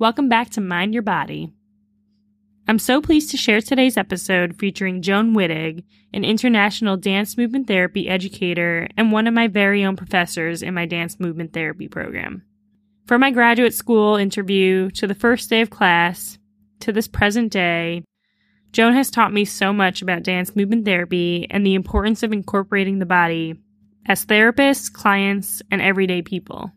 Welcome back to Mind Your Body. I'm so pleased to share today's episode featuring Joan Wittig, an international dance movement therapy educator and one of my very own professors in my dance movement therapy program. From my graduate school interview to the first day of class to this present day, Joan has taught me so much about dance movement therapy and the importance of incorporating the body as therapists, clients, and everyday people.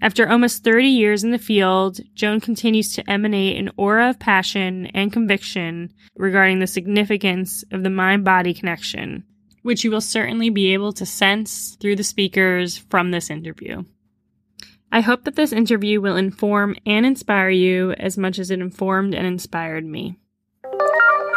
After almost 30 years in the field, Joan continues to emanate an aura of passion and conviction regarding the significance of the mind body connection, which you will certainly be able to sense through the speakers from this interview. I hope that this interview will inform and inspire you as much as it informed and inspired me.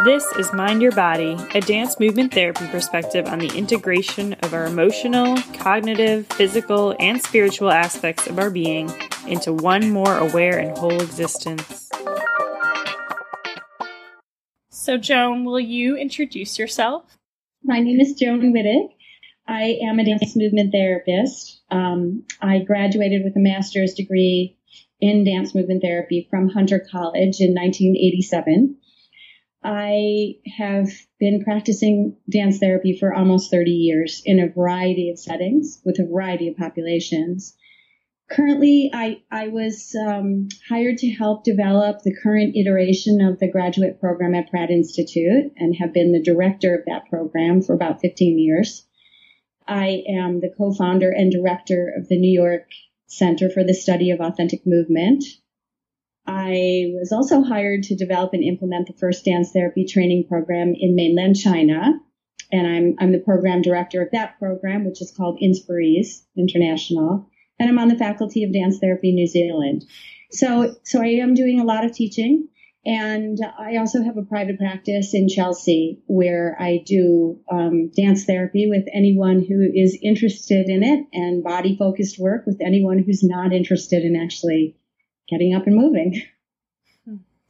This is Mind Your Body, a dance movement therapy perspective on the integration of our emotional, cognitive, physical, and spiritual aspects of our being into one more aware and whole existence. So, Joan, will you introduce yourself? My name is Joan Wittig. I am a dance movement therapist. Um, I graduated with a master's degree in dance movement therapy from Hunter College in 1987. I have been practicing dance therapy for almost 30 years in a variety of settings with a variety of populations. Currently, I, I was um, hired to help develop the current iteration of the graduate program at Pratt Institute and have been the director of that program for about 15 years. I am the co-founder and director of the New York Center for the Study of Authentic Movement, I was also hired to develop and implement the first dance therapy training program in mainland China. And I'm, I'm the program director of that program, which is called Inspirees International. And I'm on the faculty of dance therapy New Zealand. So, so I am doing a lot of teaching. And I also have a private practice in Chelsea where I do um, dance therapy with anyone who is interested in it and body focused work with anyone who's not interested in actually getting up and moving.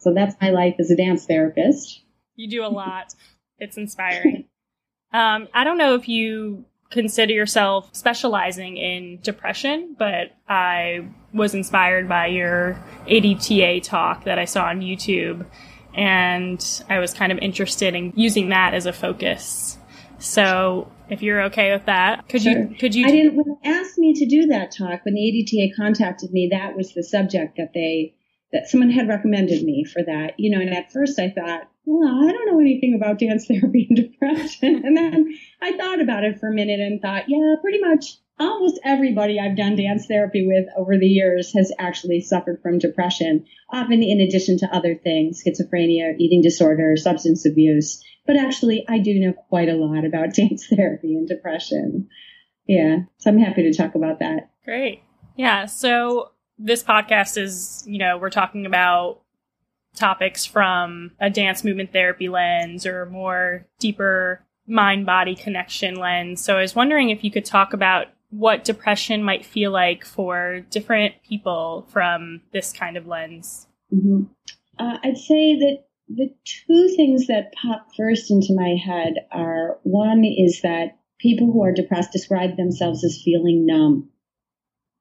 So that's my life as a dance therapist. You do a lot. it's inspiring. Um, I don't know if you consider yourself specializing in depression, but I was inspired by your ADTA talk that I saw on YouTube, and I was kind of interested in using that as a focus. So, if you're okay with that, could sure. you could you? I didn't. When they asked me to do that talk, when the ADTA contacted me, that was the subject that they that someone had recommended me for that. You know, and at first I thought, well, I don't know anything about dance therapy and depression, and then I thought about it for a minute and thought, yeah, pretty much almost everybody I've done dance therapy with over the years has actually suffered from depression, often in addition to other things, schizophrenia, eating disorder, substance abuse. But actually, I do know quite a lot about dance therapy and depression. Yeah. So I'm happy to talk about that. Great. Yeah. So this podcast is, you know, we're talking about topics from a dance movement therapy lens or more deeper mind body connection lens. So I was wondering if you could talk about what depression might feel like for different people from this kind of lens. Mm-hmm. Uh, I'd say that the two things that pop first into my head are one is that people who are depressed describe themselves as feeling numb.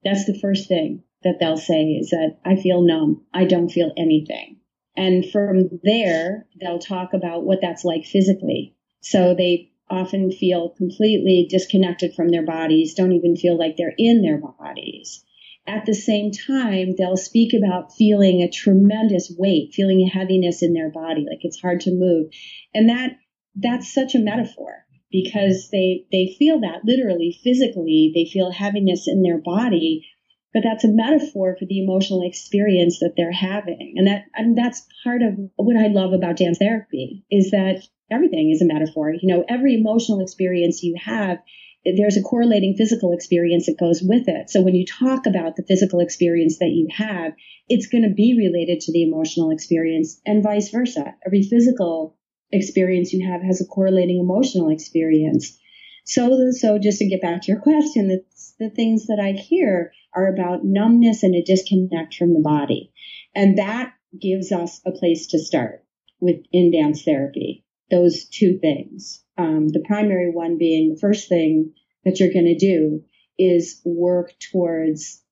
That's the first thing that they'll say is that I feel numb. I don't feel anything. And from there, they'll talk about what that's like physically. So they often feel completely disconnected from their bodies, don't even feel like they're in their bodies. At the same time, they'll speak about feeling a tremendous weight, feeling a heaviness in their body, like it's hard to move. And that, that's such a metaphor because they, they feel that literally, physically, they feel heaviness in their body, but that's a metaphor for the emotional experience that they're having. And that, and that's part of what I love about dance therapy is that everything is a metaphor. You know, every emotional experience you have there's a correlating physical experience that goes with it. So when you talk about the physical experience that you have, it's going to be related to the emotional experience and vice versa. Every physical experience you have has a correlating emotional experience. So, so just to get back to your question, the, the things that I hear are about numbness and a disconnect from the body. And that gives us a place to start with in dance therapy. Those two things. Um, the primary one being the first thing that you're going to do is work towards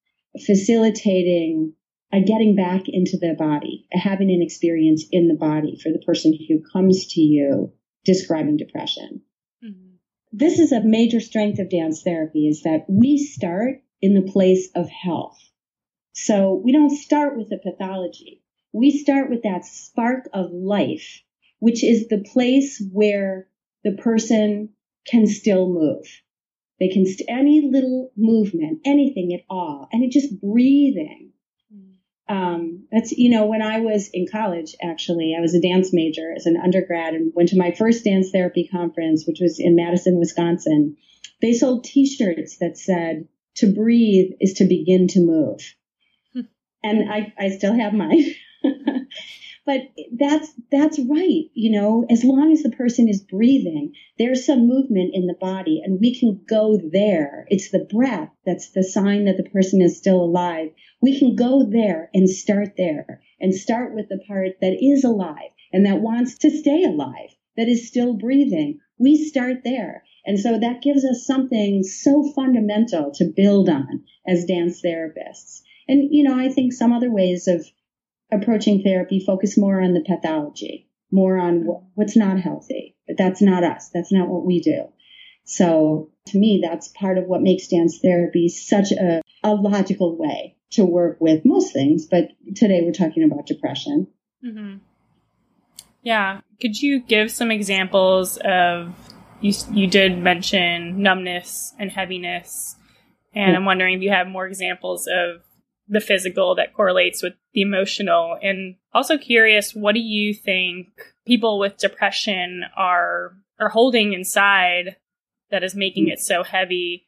facilitating a getting back into the body, having an experience in the body for the person who comes to you describing depression. Mm-hmm. This is a major strength of dance therapy is that we start in the place of health. So we don't start with the pathology. We start with that spark of life, which is the place where the person can still move. They can, st- any little movement, anything at all, and it just breathing. Um, that's, you know, when I was in college, actually, I was a dance major as an undergrad and went to my first dance therapy conference, which was in Madison, Wisconsin. They sold t-shirts that said, to breathe is to begin to move. And I, I still have mine. but that's that's right you know as long as the person is breathing there's some movement in the body and we can go there. It's the breath that's the sign that the person is still alive. We can go there and start there and start with the part that is alive and that wants to stay alive that is still breathing. We start there. And so that gives us something so fundamental to build on as dance therapists. And you know i think some other ways of approaching therapy focus more on the pathology, more on what's not healthy. But that's not us. That's not what we do. So to me, that's part of what makes dance therapy such a, a logical way to work with most things. But today we're talking about depression. Mm-hmm. Yeah. Could you give some examples of you? You did mention numbness and heaviness, and yeah. I'm wondering if you have more examples of the physical that correlates with the emotional. And also curious, what do you think people with depression are are holding inside that is making it so heavy?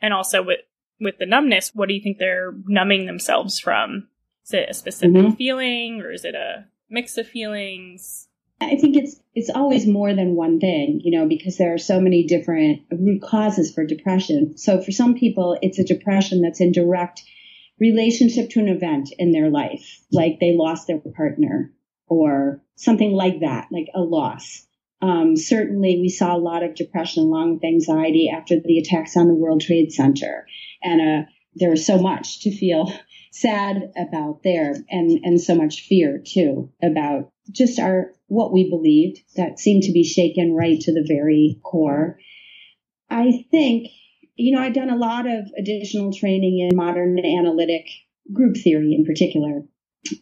And also with with the numbness, what do you think they're numbing themselves from? Is it a specific mm-hmm. feeling or is it a mix of feelings? I think it's it's always more than one thing, you know, because there are so many different root causes for depression. So for some people, it's a depression that's in direct relationship to an event in their life, like they lost their partner or something like that, like a loss. Um, certainly, we saw a lot of depression along with anxiety after the attacks on the World Trade Center, and uh, there was so much to feel sad about there, and and so much fear too about just our what we believed that seemed to be shaken right to the very core. I think you know, I've done a lot of additional training in modern analytic group theory in particular.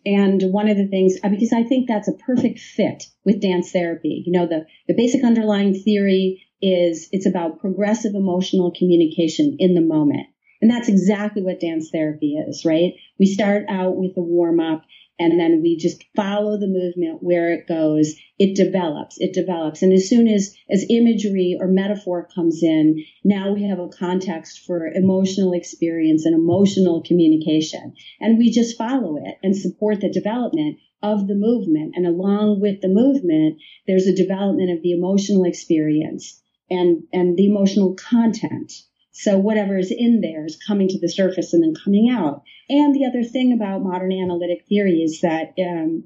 And one of the things, because I think that's a perfect fit with dance therapy. You know, the, the basic underlying theory is it's about progressive emotional communication in the moment. And that's exactly what dance therapy is, right? We start out with a warm up and then we just follow the movement where it goes. It develops it develops. And as soon as as imagery or metaphor comes in now we have a context for emotional experience and emotional communication. And we just follow it and support the development of the movement. And along with the movement there's a development of the emotional experience and and the emotional content so whatever is in there is coming to the surface and then coming out. And the other thing about modern analytic theory is that um,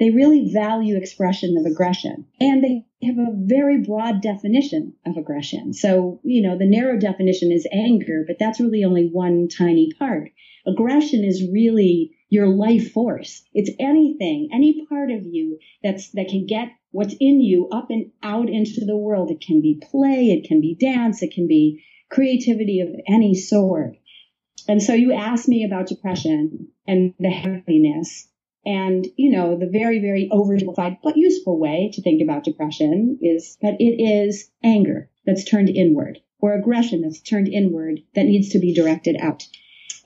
they really value expression of aggression and they have a very broad definition of aggression. So, you know, the narrow definition is anger, but that's really only one tiny part. Aggression is really your life force. It's anything, any part of you that's, that can get what's in you up and out into the world. It can be play, it can be dance, it can be creativity of any sort. And so you asked me about depression and the heaviness. And, you know, the very, very oversimplified but useful way to think about depression is that it is anger that's turned inward or aggression that's turned inward that needs to be directed out.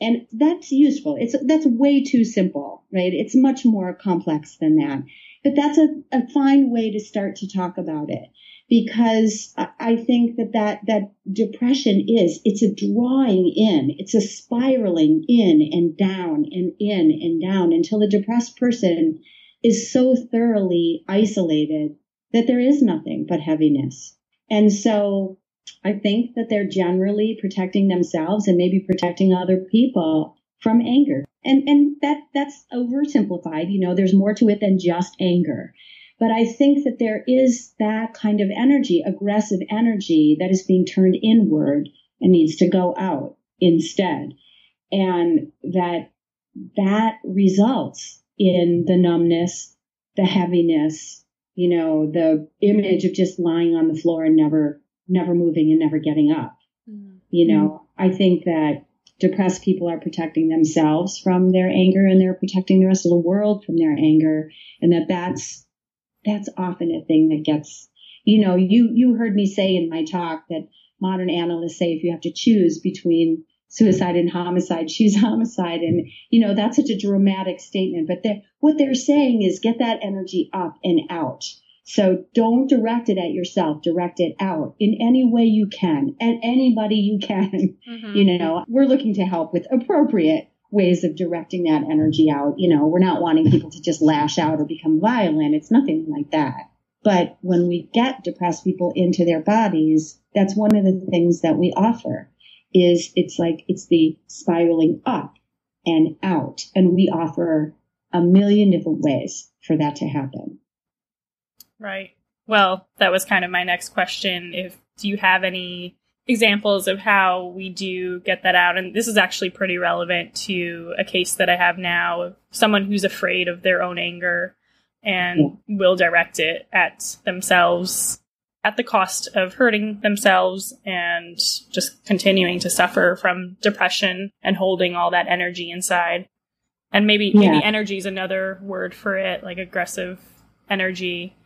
And that's useful. It's, that's way too simple, right? It's much more complex than that. But that's a, a fine way to start to talk about it because I think that, that that depression is it's a drawing in, it's a spiraling in and down and in and down until the depressed person is so thoroughly isolated that there is nothing but heaviness. And so I think that they're generally protecting themselves and maybe protecting other people from anger. And and that that's oversimplified. You know, there's more to it than just anger. But I think that there is that kind of energy, aggressive energy that is being turned inward and needs to go out instead. And that that results in the numbness, the heaviness, you know, the image of just lying on the floor and never, never moving and never getting up. Mm-hmm. You know, I think that depressed people are protecting themselves from their anger and they're protecting the rest of the world from their anger and that that's that's often a thing that gets you know you you heard me say in my talk that modern analysts say if you have to choose between suicide and homicide choose homicide and you know that's such a dramatic statement but they're, what they're saying is get that energy up and out so don't direct it at yourself, direct it out in any way you can, at anybody you can. Mm-hmm. You know, we're looking to help with appropriate ways of directing that energy out. You know, we're not wanting people to just lash out or become violent. It's nothing like that. But when we get depressed people into their bodies, that's one of the things that we offer is it's like it's the spiraling up and out. And we offer a million different ways for that to happen. Right. Well, that was kind of my next question. If do you have any examples of how we do get that out? And this is actually pretty relevant to a case that I have now of someone who's afraid of their own anger and yeah. will direct it at themselves at the cost of hurting themselves and just continuing to suffer from depression and holding all that energy inside. And maybe yeah. maybe energy is another word for it, like aggressive energy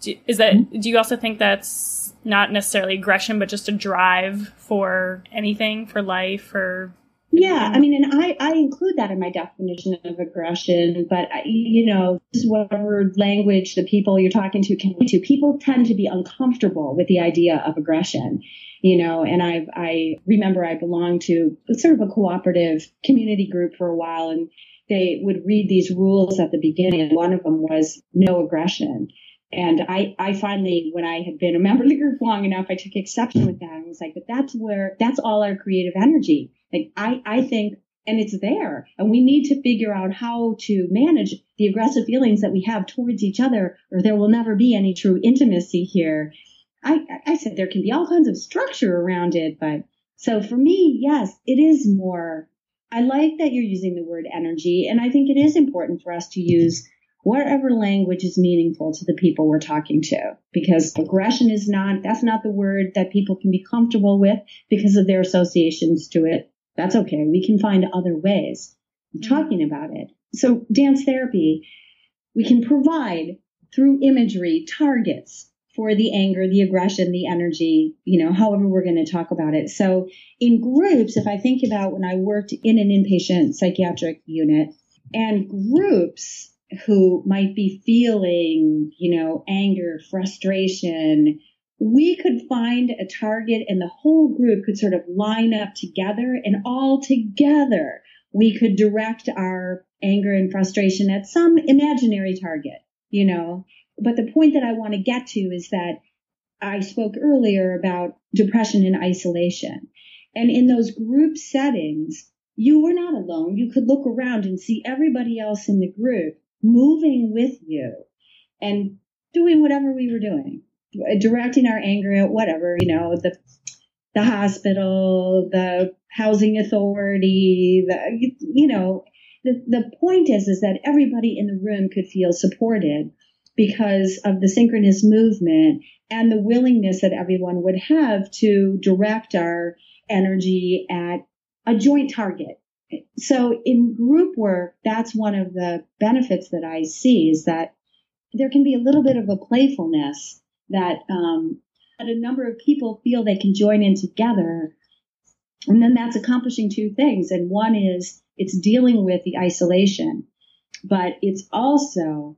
do, is that mm-hmm. do you also think that's not necessarily aggression but just a drive for anything for life or? Yeah i mean and i i include that in my definition of aggression but you know whatever language the people you're talking to can to people tend to be uncomfortable with the idea of aggression you know and i i remember i belonged to sort of a cooperative community group for a while and they would read these rules at the beginning and one of them was no aggression and I, I finally, when I had been a member of the group long enough, I took exception with that. I was like, but that's where, that's all our creative energy. Like, I, I think, and it's there. And we need to figure out how to manage the aggressive feelings that we have towards each other, or there will never be any true intimacy here. I, I said there can be all kinds of structure around it, but so for me, yes, it is more. I like that you're using the word energy, and I think it is important for us to use whatever language is meaningful to the people we're talking to. Because aggression is not, that's not the word that people can be comfortable with because of their associations to it. That's okay. We can find other ways of mm-hmm. talking about it. So dance therapy, we can provide through imagery targets for the anger, the aggression, the energy, you know, however we're going to talk about it. So in groups, if I think about when I worked in an inpatient psychiatric unit and groups, who might be feeling, you know, anger, frustration, we could find a target and the whole group could sort of line up together and all together we could direct our anger and frustration at some imaginary target, you know. But the point that I want to get to is that I spoke earlier about depression and isolation. And in those group settings, you were not alone. You could look around and see everybody else in the group moving with you and doing whatever we were doing, directing our anger at whatever, you know, the the hospital, the housing authority, the you know, the the point is is that everybody in the room could feel supported because of the synchronous movement and the willingness that everyone would have to direct our energy at a joint target so in group work, that's one of the benefits that I see is that there can be a little bit of a playfulness that, um, that a number of people feel they can join in together. And then that's accomplishing two things. And one is it's dealing with the isolation, but it's also,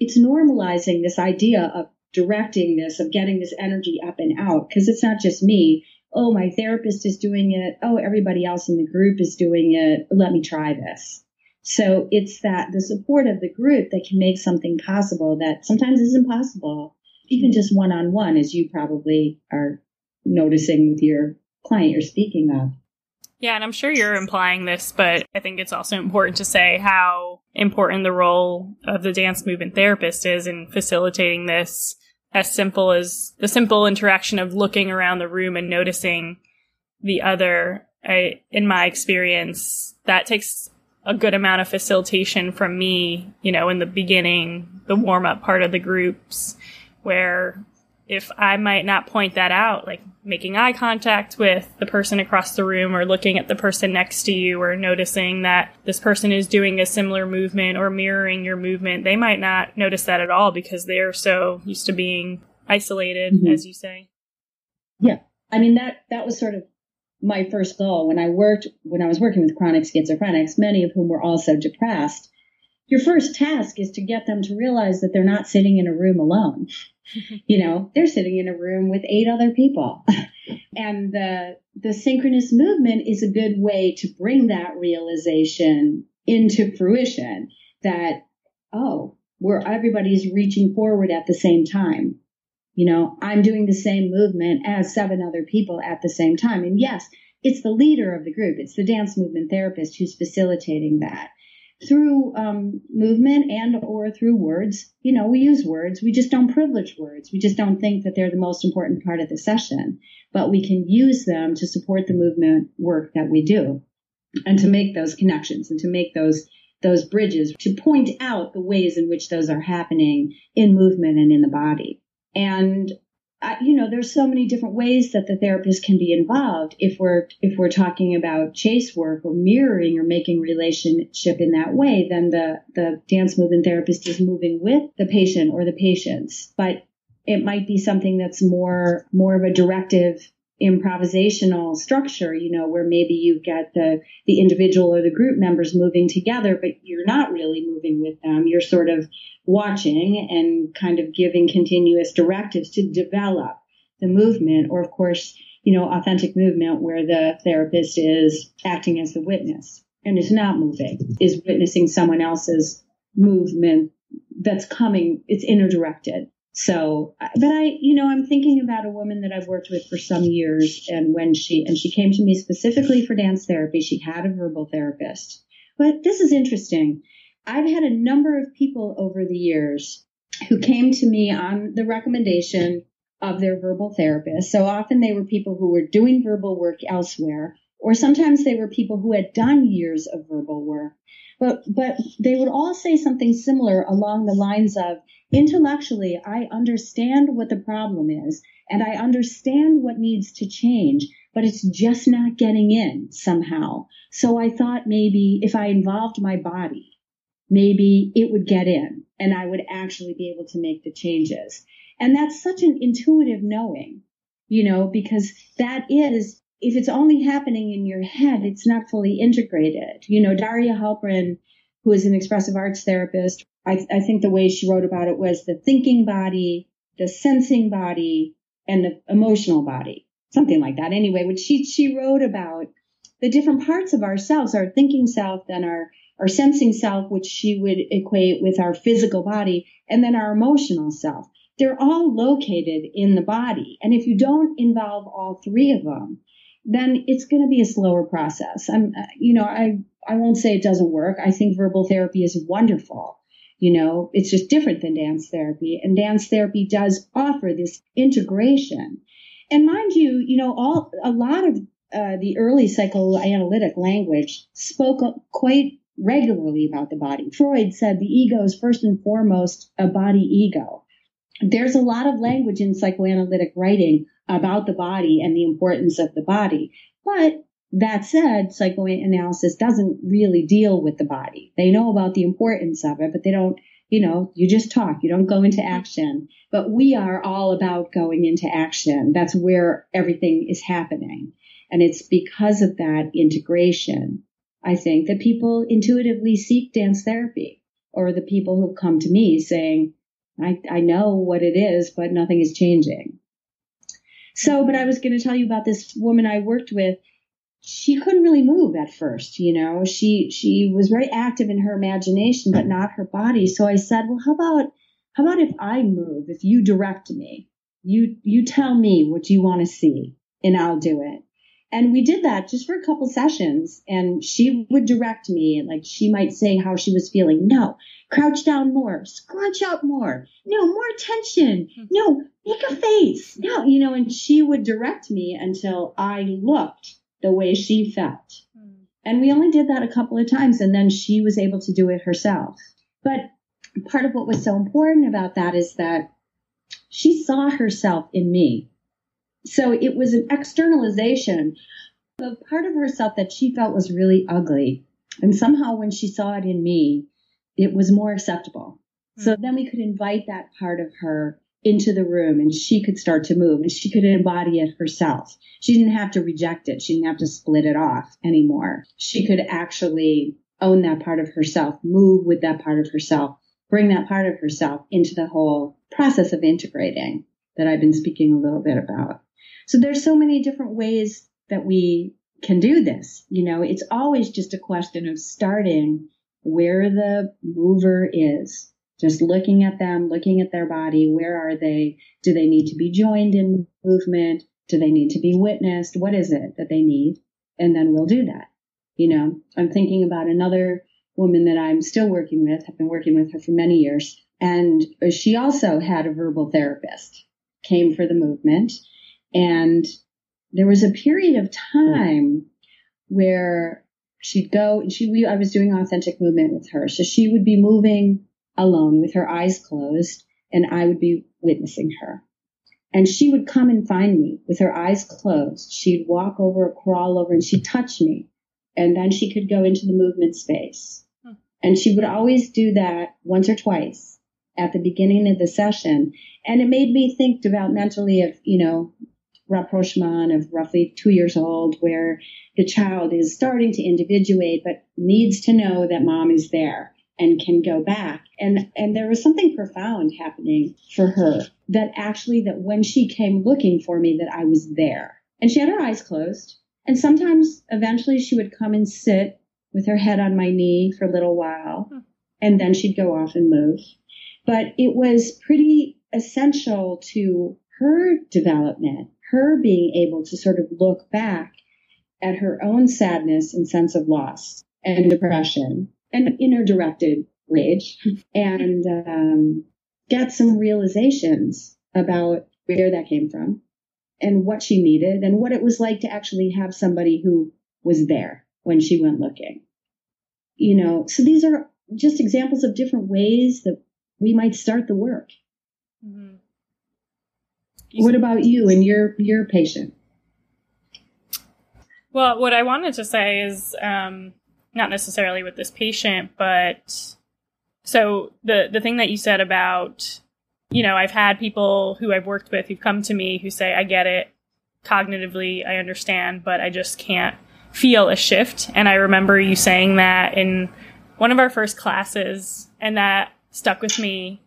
it's normalizing this idea of directing this, of getting this energy up and out. Cause it's not just me oh, my therapist is doing it. Oh, everybody else in the group is doing it. Let me try this. So it's that the support of the group that can make something possible that sometimes is impossible, even just one on one, as you probably are noticing with your client you're speaking of. Yeah, and I'm sure you're implying this, but I think it's also important to say how important the role of the dance movement therapist is in facilitating this as simple as the simple interaction of looking around the room and noticing the other. I, in my experience, that takes a good amount of facilitation from me, you know, in the beginning, the warm up part of the groups, where if I might not point that out, like making eye contact with the person across the room or looking at the person next to you or noticing that this person is doing a similar movement or mirroring your movement, they might not notice that at all because they're so used to being isolated, mm-hmm. as you say. Yeah. I mean that that was sort of my first goal when I worked when I was working with chronic schizophrenics, many of whom were also depressed. Your first task is to get them to realize that they're not sitting in a room alone. you know, they're sitting in a room with eight other people. and the the synchronous movement is a good way to bring that realization into fruition that oh, where everybody's reaching forward at the same time. You know, I'm doing the same movement as seven other people at the same time. And yes, it's the leader of the group. It's the dance movement therapist who's facilitating that through um, movement and or through words. You know, we use words. We just don't privilege words. We just don't think that they're the most important part of the session, but we can use them to support the movement work that we do and to make those connections and to make those those bridges to point out the ways in which those are happening in movement and in the body. And you know, there's so many different ways that the therapist can be involved. If we're if we're talking about Chace work or mirroring or making relationship in that way, then the the dance movement therapist is moving with the patient or the patients. But it might be something that's more more of a directive improvisational structure, you know, where maybe you get the, the individual or the group members moving together, but you're not really moving with them. You're sort of watching and kind of giving continuous directives to develop the movement, or of course, you know, authentic movement where the therapist is acting as the witness and is not moving, is witnessing someone else's movement that's coming, it's inner directed. So, uh, but I, you know, I'm thinking about a woman that I've worked with for some years, and when she and she came to me specifically for dance therapy, she had a verbal therapist. But this is interesting. I've had a number of people over the years who came to me on the recommendation of their verbal therapist. So often they were people who were doing verbal work elsewhere, or sometimes they were people who had done years of verbal work. But but they would all say something similar along the lines of intellectually, I understand what the problem is and I understand what needs to change, but it's just not getting in somehow. So I thought maybe if I involved my body, maybe it would get in and I would actually be able to make the changes. And that's such an intuitive knowing, you know, because that is, if it's only happening in your head, it's not fully integrated. You know, Daria Halprin, who is an expressive arts therapist, I, I think the way she wrote about it was the thinking body, the sensing body, and the emotional body, something like that. Anyway, which she she wrote about the different parts of ourselves, our thinking self, then our our sensing self, which she would equate with our physical body, and then our emotional self. They're all located in the body, and if you don't involve all three of them, then it's going to be a slower process. I'm, you know, I I won't say it doesn't work. I think verbal therapy is wonderful. You know, it's just different than dance therapy. And dance therapy does offer this integration. And mind you, you know, all a lot of uh, the early psychoanalytic language spoke quite regularly about the body. Freud said the ego is first and foremost a body ego. There's a lot of language in psychoanalytic writing about the body and the importance of the body. But that said, psychoanalysis doesn't really deal with the body. They know about the importance of it, but they don't, you know, you just talk, you don't go into action. But we are all about going into action. That's where everything is happening. And it's because of that integration, I think, that people intuitively seek dance therapy or the people who've come to me saying, I, I know what it is, but nothing is changing. So, but I was going to tell you about this woman I worked with she couldn't really move at first, you know. She she was very active in her imagination, but not her body. So I said, well, how about how about if I move? If you direct me, you you tell me what you want to see, and I'll do it. And we did that just for a couple sessions, and she would direct me, like she might say how she was feeling. No, crouch down more, scrunch up more. No, more tension. No, make a face. No, you know, and she would direct me until I looked the way she felt. And we only did that a couple of times and then she was able to do it herself. But part of what was so important about that is that she saw herself in me. So it was an externalization of part of herself that she felt was really ugly. And somehow when she saw it in me, it was more acceptable. Mm-hmm. So hmm. then we could invite that part of her into the room and she could start to move and she could embody it herself. She didn't have to reject it. She didn't have to split it off anymore. She could actually own that part of herself, move with that part of herself, bring that part of herself into the whole process of integrating that I've been speaking a little bit about. So there's so many different ways that we can do this. You know, it's always just a question of starting where the mover is. Just looking at them, looking at their body. Where are they? Do they need to be joined in movement? Do they need to be witnessed? What is it that they need? And then we'll do that. You know, I'm thinking about another woman that I'm still working with. I've been working with her for many years. And she also had a verbal therapist, came for the movement. And there was a period of hmm. time where she'd go, she, we, I was doing authentic movement with her. So she would be moving alone with her eyes closed and I would be witnessing her. And she would come and find me with her eyes closed. She'd walk over, crawl over, and she'd touch me. And then she could go into the movement space. Hmm. And she would always do that once or twice at the beginning of the session. And it made me think developmentally of, you know, rapprochement of roughly two years old, where the child is starting to individuate, but needs to know that mom is there and can go back. And, and there was something profound happening for her that actually that when she came looking for me, that I was there. And she had her eyes closed. And sometimes eventually she would come and sit with her head on my knee for a little while, hmm. and then she'd go off and move. But it was pretty essential to her development, her being able to sort of look back at her own sadness and sense of loss and depression and inner directed rage and um, get some realizations about where that came from and what she needed and what it was like to actually have somebody who was there when she went looking. You know, so these are just examples of different ways that we might start the work. Mm-hmm. What about you and your your patient? Well, what I wanted to say is um, not necessarily with this patient, but so the the thing that you said about you know I've had people who I've worked with who come to me who say I get it cognitively, I understand, but I just can't feel a shift. And I remember you saying that in one of our first classes, and that stuck with me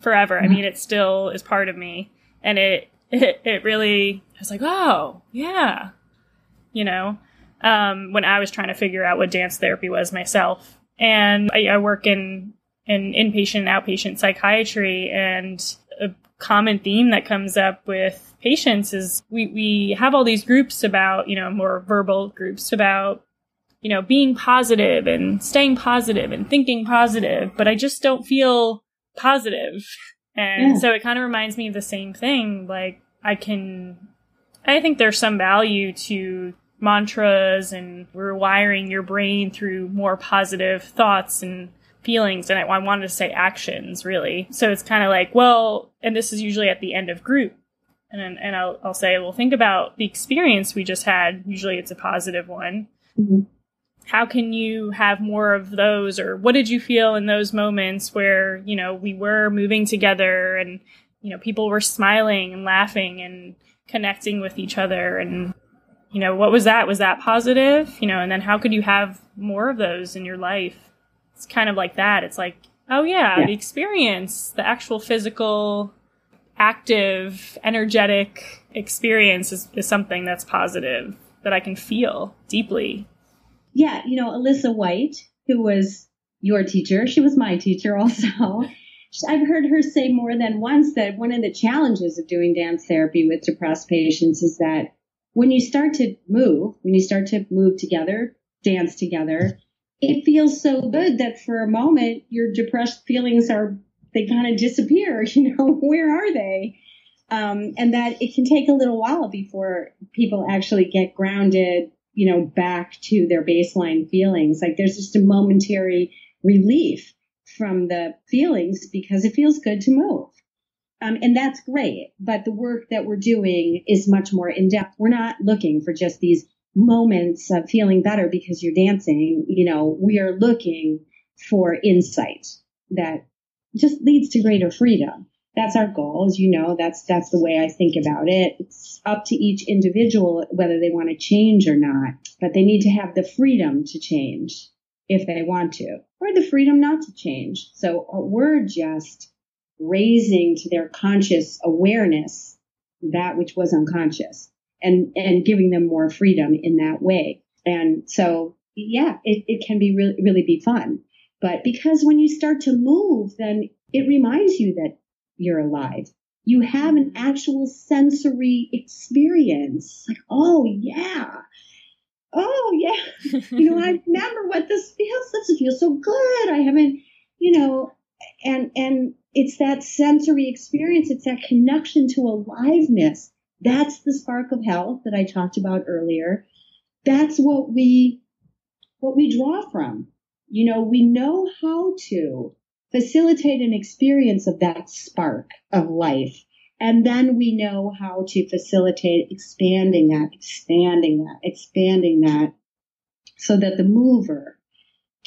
forever. I mean, it still is part of me. And it, it, it really, I was like, oh, yeah. You know, um, when I was trying to figure out what dance therapy was myself. And I, I work in, in inpatient and outpatient psychiatry, and a common theme that comes up with patients is we, we have all these groups about, you know, more verbal groups about, you know, being positive and staying positive and thinking positive, but I just don't feel positive. And yeah. so it kind of reminds me of the same thing. Like I can, I think there's some value to mantras and rewiring your brain through more positive thoughts and feelings and I, I wanted to say actions really so it's kind of like well and this is usually at the end of group and and I'll I'll say, well, think about the experience we just had. Usually, it's a positive one. Mm-hmm. How can you have more of those, or what did you feel in those moments where you know we were moving together and you know people were smiling and laughing and connecting with each other and you know what was that was that positive you know and then how could you have more of those in your life it's kind of like that it's like oh yeah. yeah. the experience the actual physical active, energetic experience is, is something that's positive that I can feel deeply. Yeah, you know, Elissa White, who was your teacher, she was my teacher also. I've heard her say more than once that one of the challenges of doing dance therapy with depressed patients is that when you start to move, when you start to move together, dance together, it feels so good that for a moment your depressed feelings are they kind of disappear. You know, where are they? Um, and that it can take a little while before people actually get grounded you know, back to their baseline feelings. Like there's just a momentary relief from the feelings because it feels good to move. Um, and that's great. But the work that we're doing is much more in depth. We're not looking for just these moments of feeling better because you're dancing. You know, we are looking for insight that just leads to greater freedom. That's our goal. As you know, that's, that's the way I think about it. It's up to each individual whether they want to change or not, but they need to have the freedom to change if they want to, or the freedom not to change. So we're just raising to their conscious awareness that which was unconscious and, and giving them more freedom in that way. And so, yeah, it, it can be really, really be fun. But because when you start to move, then it reminds you that you're alive. You have an mm-hmm. actual sensory experience. Like, oh yeah. Oh yeah. you know, I remember what this feels. This feels so good. I haven't, you know, and, and it's that sensory experience. It's that connection to aliveness. That's the spark of health that I talked about earlier. That's what we, what we draw from. You know, we know how to facilitate an experience of that spark of life. And then we know how to facilitate expanding that, expanding that, expanding that so that the mover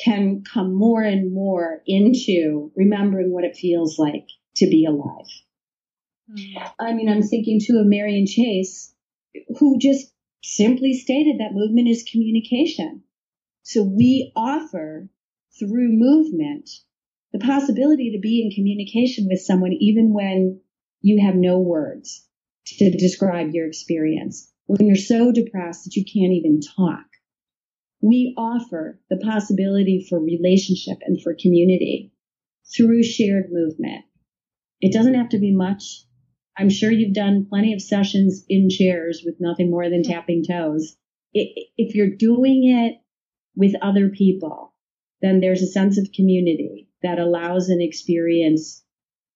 can come more and more into remembering what it feels like to be alive. Mm. I mean, I'm thinking too of Marian Chace, who just simply stated that movement is communication. So we offer through movement the possibility to be in communication with someone even when you have no words to describe your experience, when you're so depressed that you can't even talk we offer the possibility for relationship and for community through shared movement. It doesn't have to be much. I'm sure you've done plenty of sessions in chairs with nothing more than tapping toes. If you're doing it with other people, then there's a sense of community that allows an experience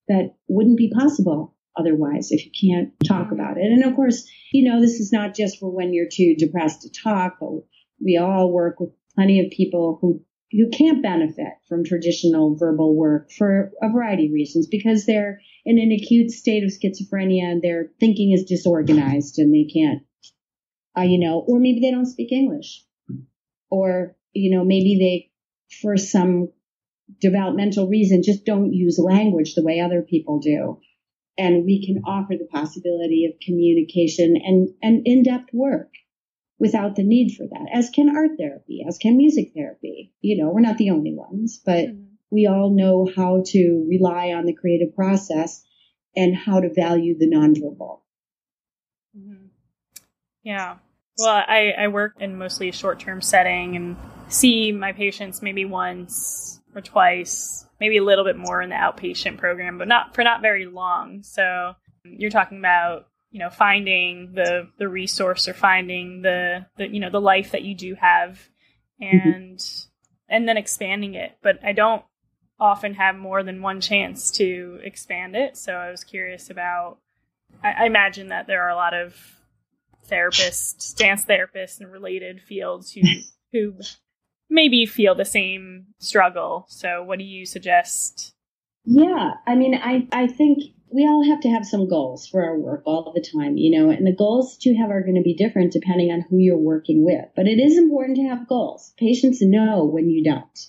that wouldn't be possible otherwise if you can't talk about it. And of course, you know, this is not just for when you're too depressed to talk, but we all work with plenty of people who who can't benefit from traditional verbal work for a variety of reasons because they're in an acute state of schizophrenia and their thinking is disorganized and they can't uh, you know or maybe they don't speak english or you know maybe they for some developmental reason just don't use language the way other people do and we can offer the possibility of communication and and in-depth work without the need for that, as can art therapy, as can music therapy. You know, we're not the only ones, but mm-hmm. we all know how to rely on the creative process and how to value the nonverbal. Mm-hmm. Yeah. Well, I, I work in mostly a short term setting and see my patients maybe once or twice, maybe a little bit more in the outpatient program, but not for not very long. So you're talking about you know finding the the resource or finding the the you know the life that you do have mm-hmm. and mm-hmm. and then expanding it but i don't often have more than one chance to expand it so i was curious about i, I imagine that there are a lot of therapists dance therapists and related fields who who maybe feel the same struggle so what do you suggest yeah i mean i i think we all have to have some goals for our work all the time, you know, and the goals that you have are going to be different depending on who you're working with. But it is important to have goals. Patients know when you don't.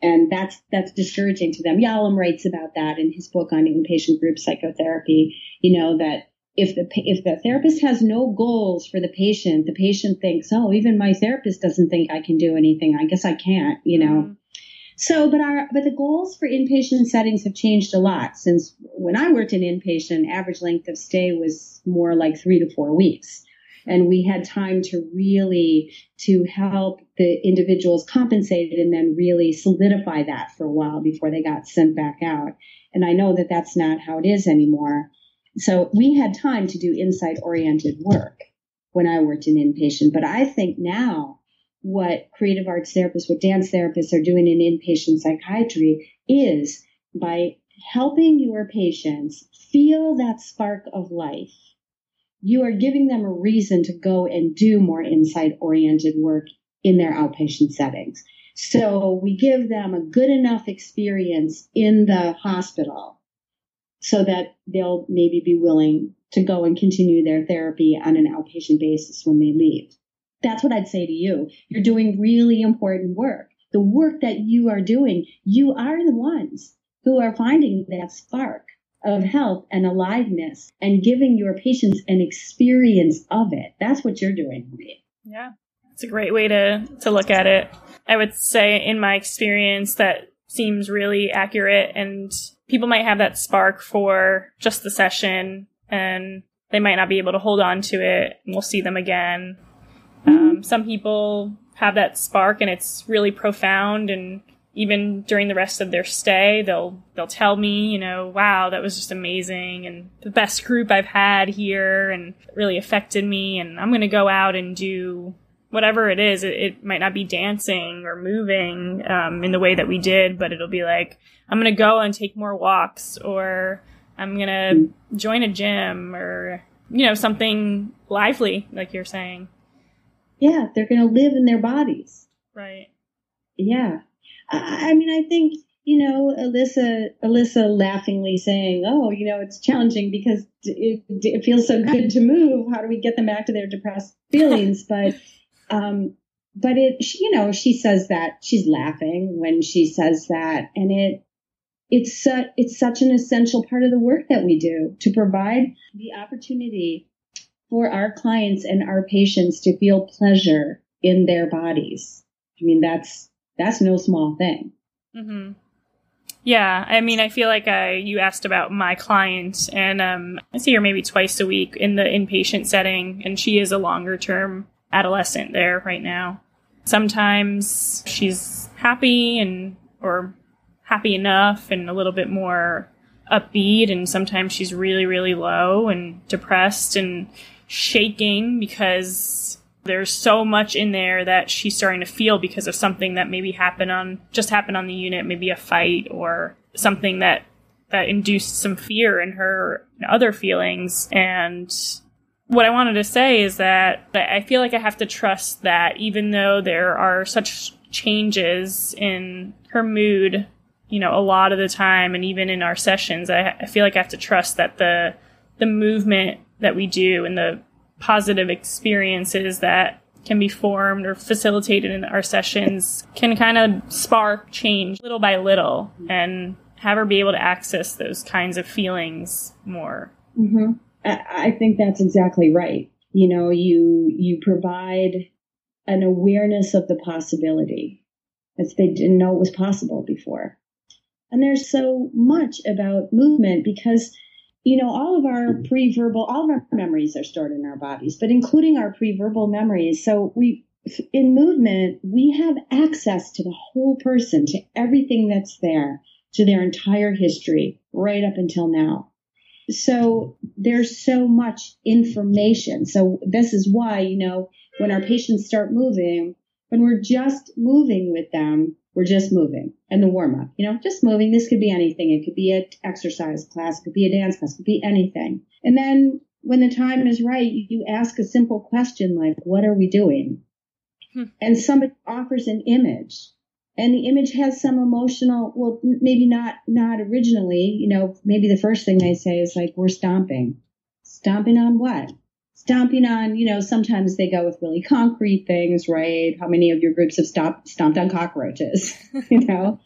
And that's, that's discouraging to them. Yalom writes about that in his book on inpatient group psychotherapy, you know, that if the, if the therapist has no goals for the patient, the patient thinks, oh, even my therapist doesn't think I can do anything. I guess I can't, you know. Mm-hmm. So, but our, but the goals for inpatient settings have changed a lot since when I worked in inpatient, average length of stay was more like three to four weeks. And we had time to really, to help the individuals compensate and then really solidify that for a while before they got sent back out. And I know that that's not how it is anymore. So we had time to do insight oriented work when I worked in inpatient. But I think now what creative arts therapists, what dance therapists are doing in inpatient psychiatry is by helping your patients feel that spark of life, you are giving them a reason to go and do more insight oriented work in their outpatient settings. So we give them a good enough experience in the hospital so that they'll maybe be willing to go and continue their therapy on an outpatient basis when they leave. That's what I'd say to you. You're doing really important work. The work that you are doing, you are the ones who are finding that spark of health and aliveness and giving your patients an experience of it. That's what you're doing. Yeah. It's a great way to, to look at it. I would say in my experience that seems really accurate and people might have that spark for just the session and they might not be able to hold on to it and we'll see them again. Um, some people have that spark and it's really profound and even during the rest of their stay, they'll they'll tell me, you know, wow, that was just amazing and the best group I've had here and really affected me and I'm going to go out and do whatever it is. It, it might not be dancing or moving um, in the way that we did, but it'll be like I'm going to go and take more walks or I'm going to join a gym or you know, something lively like you're saying. Yeah, they're going to live in their bodies. Right. Yeah. I, I mean, I think you know, Elissa, Elissa laughingly saying, "Oh, you know, it's challenging because it, it feels so good to move. How do we get them back to their depressed feelings?" but, um, but it, she, you know, she says that she's laughing when she says that, and it, it's su- it's such an essential part of the work that we do to provide the opportunity for our clients and our patients to feel pleasure in their bodies. I mean, that's that's no small thing. Mm-hmm. Yeah, I mean, I feel like I you asked about my client, and um, I see her maybe twice a week in the inpatient setting, and she is a longer term adolescent there right now. Sometimes she's happy and or happy enough and a little bit more upbeat, and sometimes she's really really low and depressed and shaking because there's so much in there that she's starting to feel because of something that maybe happened on just happened on the unit, maybe a fight or something that that induced some fear in her other feelings and what I wanted to say is that I feel like I have to trust that even though there are such changes in her mood, you know, a lot of the time and even in our sessions, I, I feel like I have to trust that the the movement that we do and the positive experiences that can be formed or facilitated in our sessions can kind of spark change little by little and have her be able to access those kinds of feelings more. Mm-hmm. I think that's exactly right. You know, you you provide an awareness of the possibility as they didn't know it was possible before. And there's so much about movement because you know, all of our pre-verbal, all of our memories are stored in our bodies, but including our pre-verbal memories. So we, in movement, we have access to the whole person, to everything that's there, to their entire history, right up until now. So there's so much information. So this is why, you know, when our patients start moving, when we're just moving with them, we're just moving and the warm up, you know, just moving. This could be anything. It could be an exercise class, it could be a dance class, it could be anything. And then when the time is right, you ask a simple question like, what are we doing? Hmm. And somebody offers an image and the image has some emotional, well, maybe not, not originally, you know, maybe the first thing they say is like, we're stomping. Stomping on what? stomping on, you know, sometimes they go with really concrete things, right? How many of your groups have stomped, stomped on cockroaches, you know?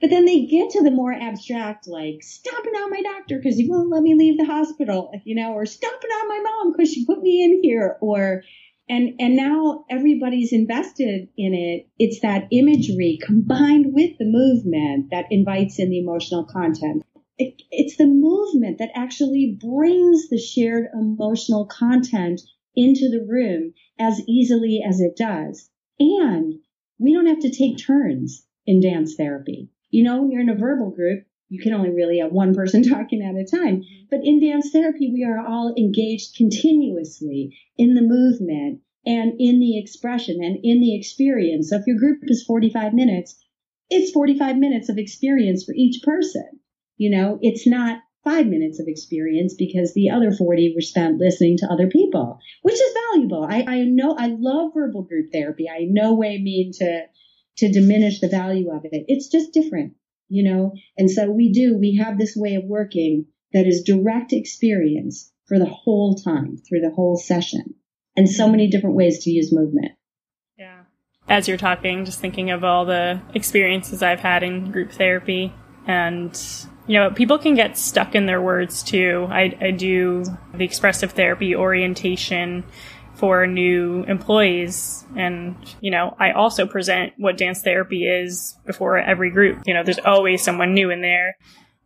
But then they get to the more abstract, like stomping on my doctor because he won't let me leave the hospital, you know, or stomping on my mom because she put me in here, or and and now everybody's invested in it. It's that imagery combined with the movement that invites in the emotional content it, it's the movement that actually brings the shared emotional content into the room as easily as it does. And we don't have to take turns in dance therapy. You know, you're in a verbal group, you can only really have one person talking at a time. Mm-hmm. But in dance therapy, we are all engaged continuously in the movement and in the expression and in the experience. So if your group is 45 minutes, it's 45 minutes of experience for each person. You know, it's not five minutes of experience because the other 40 were spent listening to other people, which is valuable. I, I know I love verbal group therapy. I no way mean to to diminish the value of it. It's just different, you know? And so we do, we have this way of working that is direct experience for the whole time, through the whole session, and so many different ways to use movement. Yeah. As you're talking, just thinking of all the experiences I've had in group therapy and you know, people can get stuck in their words too. I, I do the expressive therapy orientation for new employees. And, you know, I also present what dance therapy is before every group. You know, there's always someone new in there.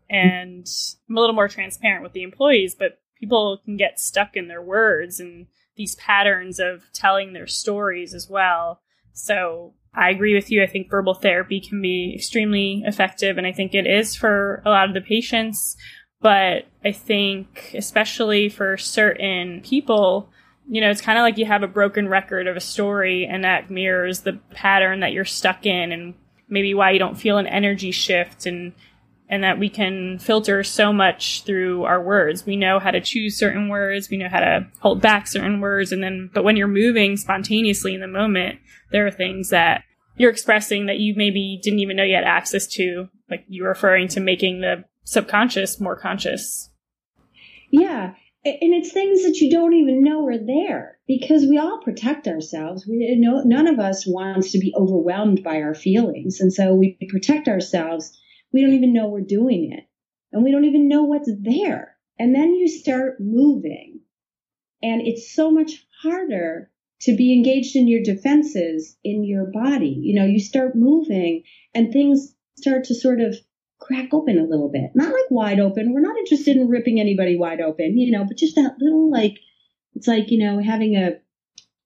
And I'm a little more transparent with the employees, but people can get stuck in their words and these patterns of telling their stories as well. So I agree with you. I think verbal therapy can be extremely effective, and I think it is for a lot of the patients. But I think, especially for certain people, you know, it's kind of like you have a broken record of a story, and that mirrors the pattern that you're stuck in, and maybe why you don't feel an energy shift, and and that we can filter so much through our words. We know how to choose certain words, we know how to hold back certain words, and then, but when you're moving spontaneously in the moment, there are things that you're expressing that you maybe didn't even know you had access to. Like you're referring to making the subconscious more conscious. Yeah. And it's things that you don't even know are there because we all protect ourselves. We know none of us wants to be overwhelmed by our feelings. And so we protect ourselves we don't even know we're doing it. And we don't even know what's there. And then you start moving. And it's so much harder to be engaged in your defenses in your body. You know, you start moving and things start to sort of crack open a little bit. Not like wide open. We're not interested in ripping anybody wide open, you know, but just that little like, it's like, you know, having a,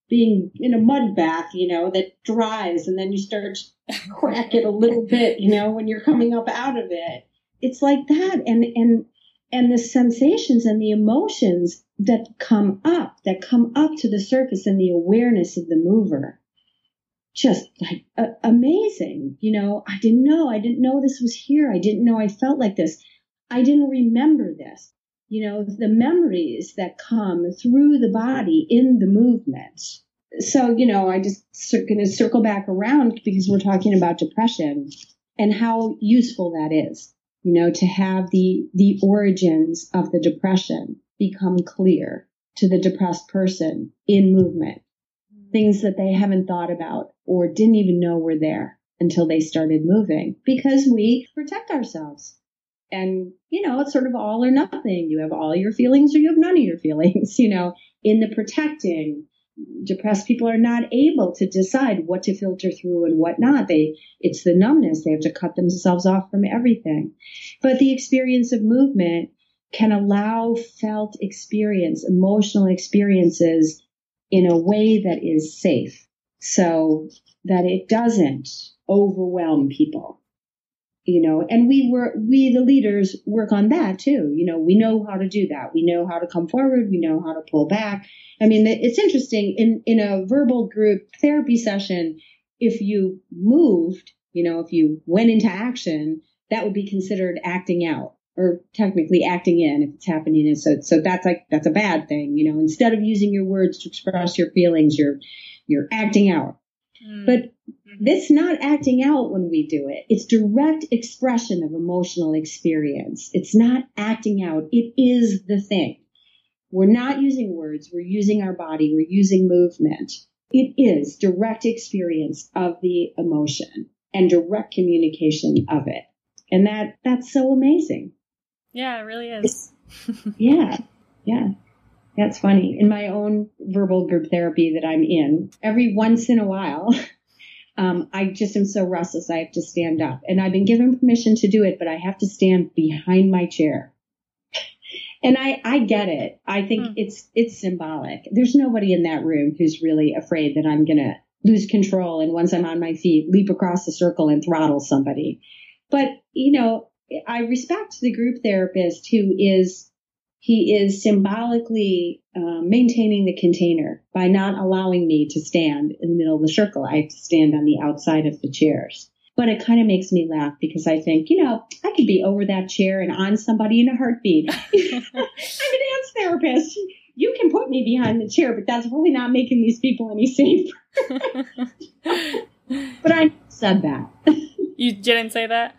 being in a mud bath, you know, that dries and then you start crack it a little bit, you know, when you're coming up out of it. It's like that. And, and, and the sensations and the emotions that come up, that come up to the surface and the awareness of the mover. Just like uh, amazing. You know, I didn't know. I didn't know this was here. I didn't know I felt like this. I didn't remember this. You know, the memories that come through the body in the movement so, you know, I just going to circle back around because we're talking about depression and how useful that is, you know, to have the, the origins of the depression become clear to the depressed person in movement. Things that they haven't thought about or didn't even know were there until they started moving because we protect ourselves. And, you know, it's sort of all or nothing. You have all your feelings or you have none of your feelings, you know, in the protecting depressed people are not able to decide what to filter through and what not. They, it's the numbness. They have to cut themselves off from everything. But the experience of movement can allow felt experience, emotional experiences in a way that is safe so that it doesn't overwhelm people you know, and we were, we, the leaders work on that too. You know, we know how to do that. We know how to come forward. We know how to pull back. I mean, it's interesting in, in a verbal group therapy session, if you moved, you know, if you went into action, that would be considered acting out or technically acting in if it's happening. So, so that's like, that's a bad thing. You know, instead of using your words to express your feelings, you're, you're acting out. Mm. But mm-hmm. this not acting out when we do it. It's direct expression of emotional experience. It's not acting out. It is the thing. We're not using words. We're using our body. We're using movement. It is direct experience of the emotion and direct communication of it. And that, that's so amazing. Yeah, it really is. yeah. Yeah. That's funny. In my own verbal group therapy that I'm in, every once in a while, um, I just am so restless. I have to stand up. And I've been given permission to do it, but I have to stand behind my chair. And I, I get it. I think hmm. it's, it's symbolic. There's nobody in that room who's really afraid that I'm going to lose control. And once I'm on my feet, leap across the circle and throttle somebody. But, you know, I respect the group therapist who is he is symbolically uh, maintaining the container by not allowing me to stand in the middle of the circle. I have to stand on the outside of the chairs. But it kind of makes me laugh because I think, you know, I could be over that chair and on somebody in a heartbeat. I'm a dance therapist. You can put me behind the chair, but that's really not making these people any safer. but I said that. you didn't say that?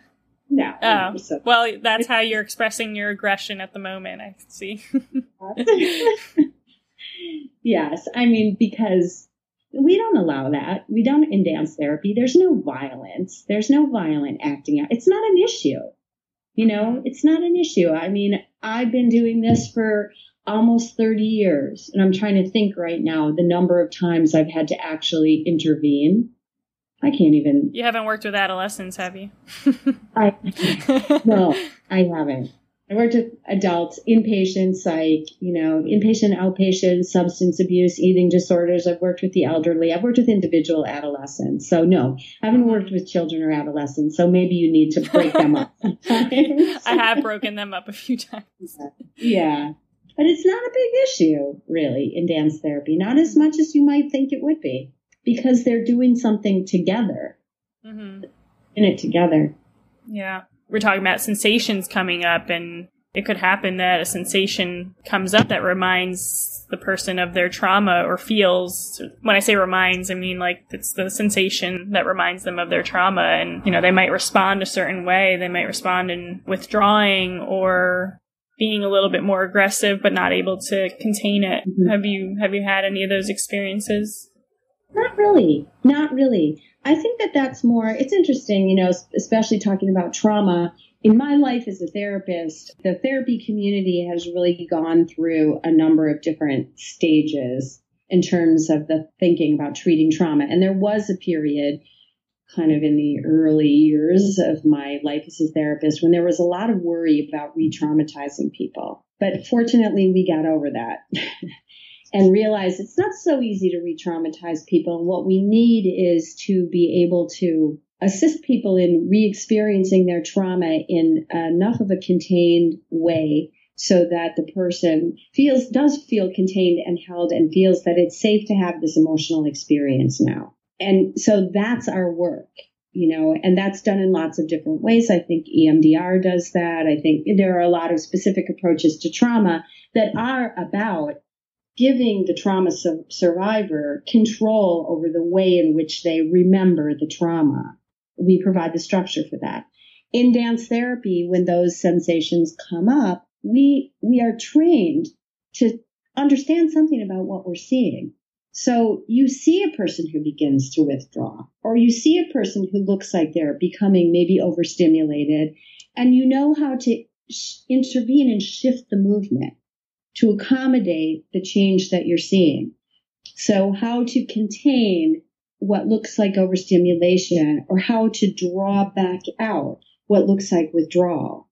No. Oh, well, that's how you're expressing your aggression at the moment. I see. yes, I mean because we don't allow that. We don't in dance therapy. There's no violence. There's no violent acting out. It's not an issue. You know, mm-hmm. it's not an issue. I mean, I've been doing this for almost 30 years, and I'm trying to think right now the number of times I've had to actually intervene. I can't even. You haven't worked with adolescents, have you? I no, I haven't. I worked with adults, inpatient psych, you know, inpatient, outpatient, substance abuse, eating disorders. I've worked with the elderly. I've worked with individual adolescents. So no, I haven't worked with children or adolescents. So maybe you need to break them up. I have broken them up a few times. Yeah. But it's not a big issue, really, in dance therapy. Not as much as you might think it would be because they're doing something together. Mm-hmm. In it together. Yeah we're talking about sensations coming up and it could happen that a sensation comes up that reminds the person of their trauma or feels when i say reminds i mean like it's the sensation that reminds them of their trauma and you know they might respond a certain way they might respond in withdrawing or being a little bit more aggressive but not able to contain it mm-hmm. have you have you had any of those experiences not really not really I think that that's more, it's interesting, you know, especially talking about trauma. In my life as a therapist, the therapy community has really gone through a number of different stages in terms of the thinking about treating trauma. And there was a period kind of in the early years of my life as a therapist when there was a lot of worry about re traumatizing people. But fortunately, we got over that. and realize it's not so easy to re-traumatize people. And what we need is to be able to assist people in re-experiencing their trauma in enough of a contained way so that the person feels does feel contained and held and feels that it's safe to have this emotional experience now. And so that's our work, you know, and that's done in lots of different ways. I think EMDR does that. I think there are a lot of specific approaches to trauma that are about giving the trauma su- survivor control over the way in which they remember the trauma. We provide the structure for that. In dance therapy, when those sensations come up, we, we are trained to understand something about what we're seeing. So you see a person who begins to withdraw, or you see a person who looks like they're becoming maybe overstimulated, and you know how to sh- intervene and shift the movement to accommodate the change that you're seeing. So how to contain what looks like overstimulation or how to draw back out what looks like withdrawal.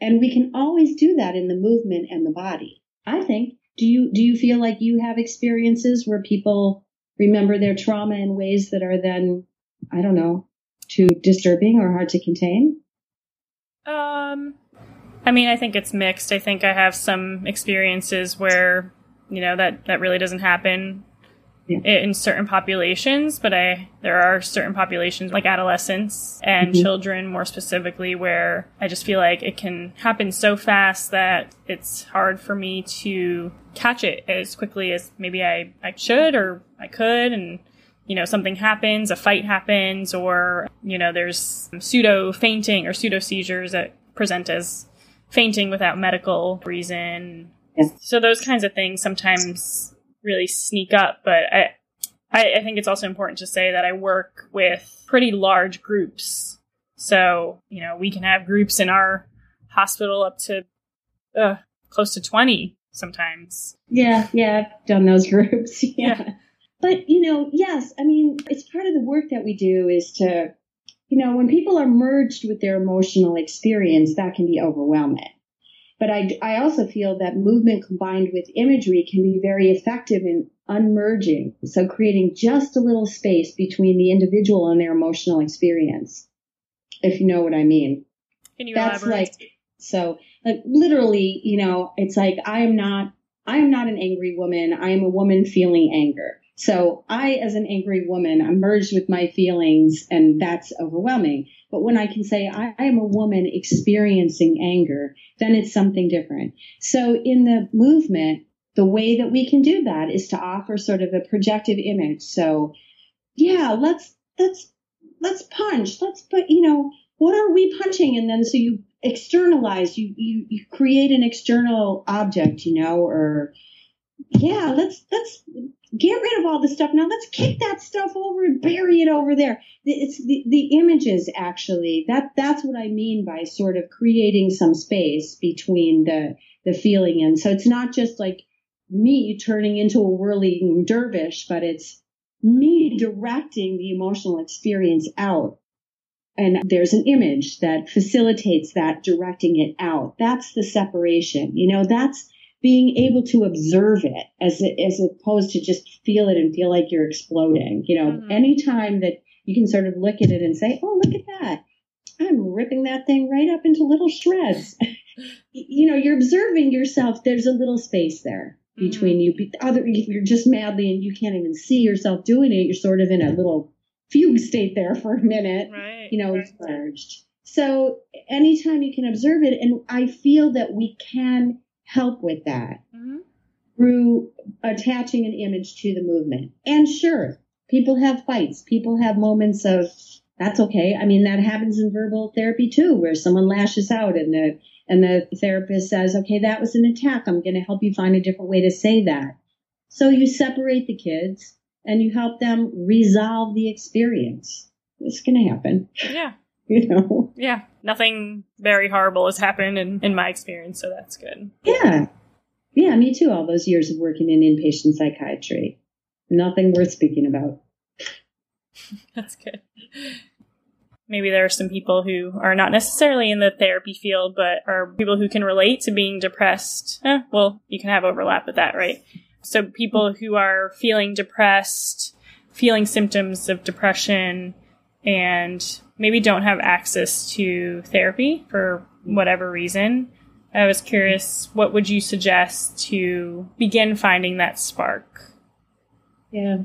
And we can always do that in the movement and the body. I think. Do you do you feel like you have experiences where people remember their trauma in ways that are then I don't know, too disturbing or hard to contain? Um I mean, I think it's mixed. I think I have some experiences where, you know, that, that really doesn't happen yeah. in certain populations, but I there are certain populations like adolescents and mm-hmm. children more specifically where I just feel like it can happen so fast that it's hard for me to catch it as quickly as maybe I, I should or I could and you know something happens, a fight happens or you know there's pseudo fainting or pseudo seizures that present as fainting without medical reason. Yeah. So those kinds of things sometimes really sneak up, but I, I, I think it's also important to say that I work with pretty large groups. So, you know, we can have groups in our hospital up to uh, close to 20 sometimes. Yeah, yeah, I've done those groups. yeah. yeah. But, you know, yes, I mean, it's part of the work that we do is to you know, when people are merged with their emotional experience, that can be overwhelming. But I, I also feel that movement combined with imagery can be very effective in unmerging. So creating just a little space between the individual and their emotional experience. If you know what I mean. Can you That's elaborate? like, so like literally, you know, it's like I am not, I am not an angry woman. I am a woman feeling anger. So I, as an angry woman, I'm merged with my feelings and that's overwhelming. But when I can say I, I am a woman experiencing anger, then it's something different. So in the movement, the way that we can do that is to offer sort of a projective image. So yeah, let's, let's, let's punch. Let's put, you know, what are we punching? And then so you externalize, you, you, you create an external object, you know, or yeah, let's, let's get rid of all the stuff. Now let's kick that stuff over and bury it over there. It's the, the images actually. That that's what I mean by sort of creating some space between the the feeling and so it's not just like me turning into a whirling dervish, but it's me directing the emotional experience out. And there's an image that facilitates that directing it out. That's the separation. You know, that's being able to observe it as as opposed to just feel it and feel like you're exploding. You know, mm-hmm. anytime that you can sort of look at it and say, "Oh, look at that! I'm ripping that thing right up into little shreds." you know, you're observing yourself. There's a little space there mm-hmm. between you. Other, you're just madly and you can't even see yourself doing it, you're sort of in a little fugue state there for a minute. Right. You know, right. merged. So anytime you can observe it, and I feel that we can help with that mm-hmm. through attaching an image to the movement. And sure, people have fights. People have moments of, that's okay. I mean, that happens in verbal therapy too, where someone lashes out and the, and the therapist says, okay, that was an attack. I'm going to help you find a different way to say that. So you separate the kids and you help them resolve the experience. It's going to happen. Yeah. you know? Yeah. Nothing very horrible has happened in, in my experience, so that's good. Yeah. Yeah, me too. All those years of working in inpatient psychiatry. Nothing worth speaking about. that's good. Maybe there are some people who are not necessarily in the therapy field, but are people who can relate to being depressed. Eh, well, you can have overlap with that, right? So people who are feeling depressed, feeling symptoms of depression, and maybe don't have access to therapy for whatever reason. I was curious, what would you suggest to begin finding that spark? Yeah.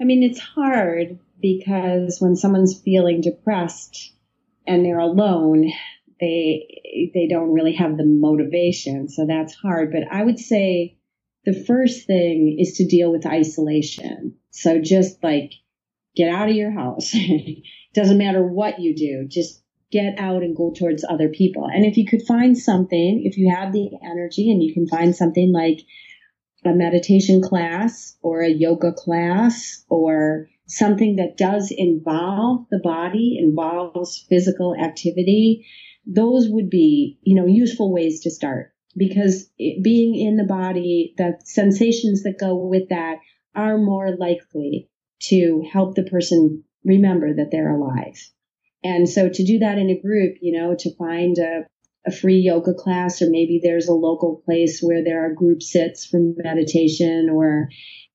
I mean, it's hard because when someone's feeling depressed and they're alone, they they don't really have the motivation, so that's hard. But I would say the first thing is to deal with isolation. So just like get out of your house. Doesn't matter what you do, just get out and go towards other people. And if you could find something, if you have the energy and you can find something like a meditation class or a yoga class or something that does involve the body, involves physical activity, those would be, you know, useful ways to start because it, being in the body, the sensations that go with that are more likely to help the person remember that they're alive. And so to do that in a group, you know, to find a, a free yoga class, or maybe there's a local place where there are group sits for meditation, or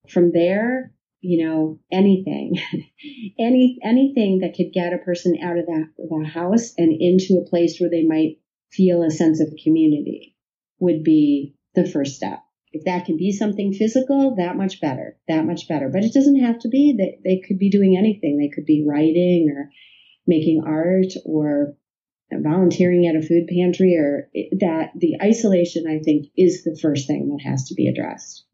from there, you know, anything, any anything that could get a person out of that the house and into a place where they might feel a sense of community would be the first step. If that can be something physical, that much better, that much better. But it doesn't have to be that they could be doing anything. They could be writing or making art or volunteering at a food pantry or that the isolation, I think, is the first thing that has to be addressed.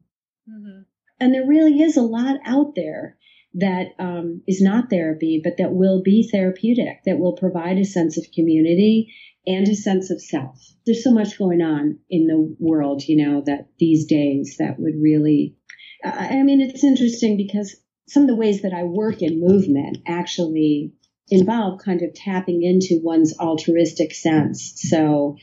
Mm-hmm. And there really is a lot out there that um, is not therapy, but that will be therapeutic, that will provide a sense of community and a sense of self. There's so much going on in the world, you know, that these days that would really, I mean, it's interesting because some of the ways that I work in movement actually involve kind of tapping into one's altruistic sense. So,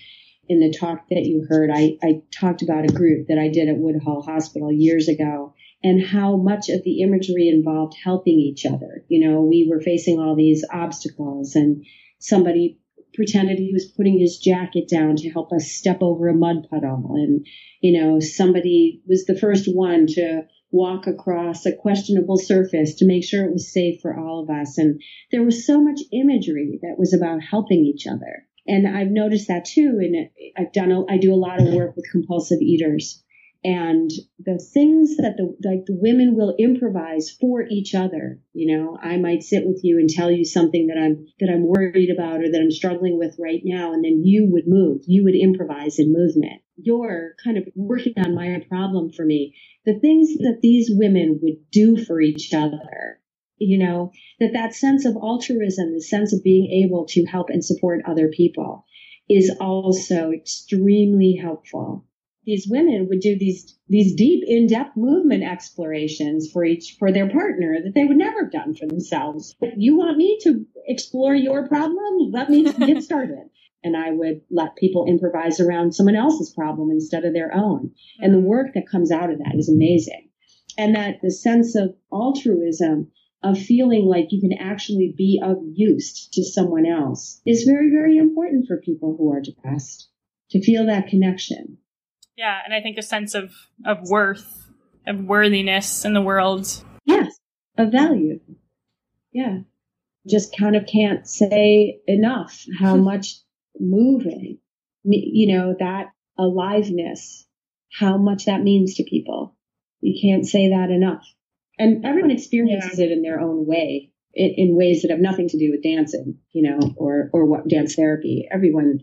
in the talk that you heard, I, I talked about a group that I did at Woodhull Hospital years ago and how much of the imagery involved helping each other. You know, we were facing all these obstacles and somebody pretended he was putting his jacket down to help us step over a mud puddle. And, you know, somebody was the first one to walk across a questionable surface to make sure it was safe for all of us. And there was so much imagery that was about helping each other. And I've noticed that too. And I've done, a, I do a lot of work with compulsive eaters. And the things that the like the women will improvise for each other you know i might sit with you and tell you something that i'm that i'm worried about or that i'm struggling with right now and then you would move you would improvise in movement. You're kind of working on my problem for me. The things that these women would do for each other you know that that sense of altruism the sense of being able to help and support other people is also extremely helpful these women would do these these deep in-depth movement explorations for each for their partner that they would never have done for themselves. You want me to explore your problem? Let me get started. And i would let people improvise around someone else's problem instead of their own. And the work that comes out of that is amazing. And that the sense of altruism of feeling like you can actually be of use to someone else is very very important for people who are depressed. To feel that connection yeah, and I think a sense of of worth, of worthiness in the world. Yes, of value. Yeah. Just kind of can't say enough how much moving, you know, that aliveness, how much that means to people. You can't say that enough. And everyone experiences yeah. it in their own way, in, in ways that have nothing to do with dancing, you know, or, or what dance therapy. Everyone,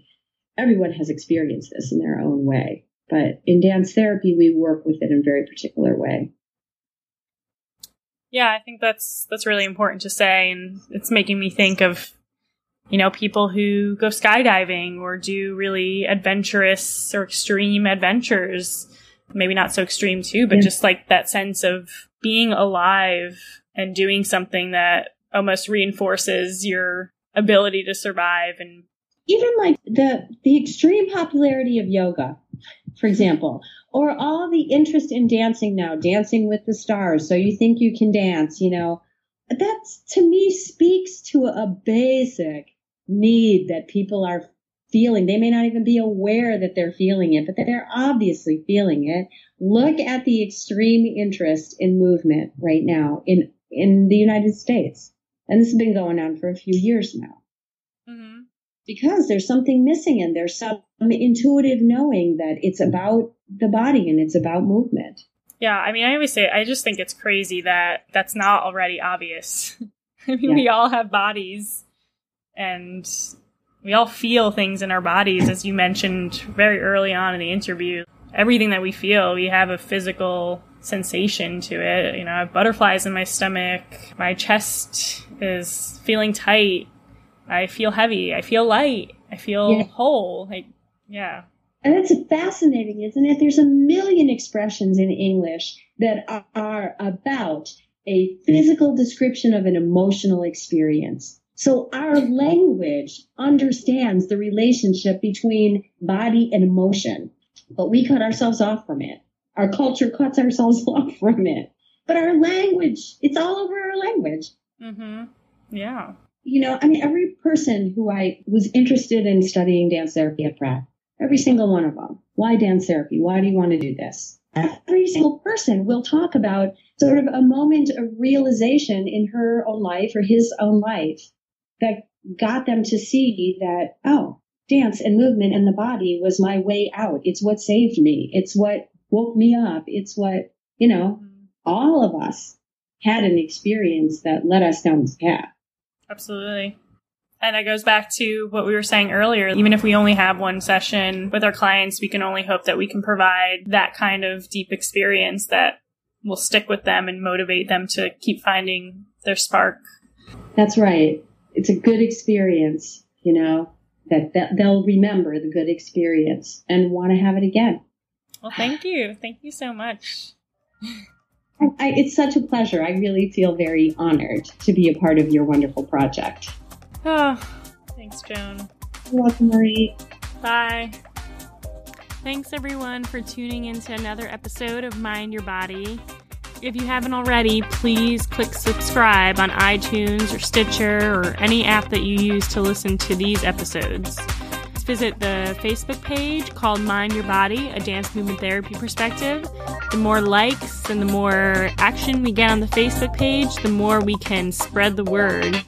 everyone has experienced this in their own way. But in dance therapy, we work with it in a very particular way. Yeah, I think that's that's really important to say, and it's making me think of you know people who go skydiving or do really adventurous or extreme adventures. Maybe not so extreme too, but yeah. just like that sense of being alive and doing something that almost reinforces your ability to survive and even like the the extreme popularity of yoga for example, or all the interest in dancing now, dancing with the stars. So you think you can dance, you know, that to me speaks to a basic need that people are feeling. They may not even be aware that they're feeling it, but they're obviously feeling it. Look at the extreme interest in movement right now in, in the United States. And this has been going on for a few years now. Because there's something missing and there's some intuitive knowing that it's about the body and it's about movement. Yeah, I mean, I always say, I just think it's crazy that that's not already obvious. I mean, yeah. we all have bodies and we all feel things in our bodies, as you mentioned very early on in the interview. Everything that we feel, we have a physical sensation to it. You know, I have butterflies in my stomach, my chest is feeling tight, I feel heavy. I feel light. I feel yeah. whole. Like, yeah. And it's fascinating, isn't it? There's a million expressions in English that are about a physical description of an emotional experience. So our language understands the relationship between body and emotion, but we cut ourselves off from it. Our culture cuts ourselves off from it. But our language, it's all over our language. Mm-hmm. Yeah you know, I mean, every person who I was interested in studying dance therapy at Pratt, every single one of them. Why dance therapy? Why do you want to do this? Every single person will talk about sort of a moment of realization in her own life or his own life that got them to see that, oh, dance and movement and the body was my way out. It's what saved me. It's what woke me up. It's what, you know, mm-hmm. all of us had an experience that led us down this path. Absolutely. And it goes back to what we were saying earlier. Even if we only have one session with our clients, we can only hope that we can provide that kind of deep experience that will stick with them and motivate them to keep finding their spark. That's right. It's a good experience, you know, that, that they'll remember the good experience and want to have it again. Well, thank you. Thank you so much. I, it's such a pleasure. I really feel very honored to be a part of your wonderful project. Oh, thanks, Joan. You're welcome, Marie. Bye. Thanks, everyone, for tuning into another episode of Mind Your Body. If you haven't already, please click subscribe on iTunes or Stitcher or any app that you use to listen to these episodes visit the Facebook page called Mind Your Body, a dance movement therapy perspective. The more likes and the more action we get on the Facebook page, the more we can spread the word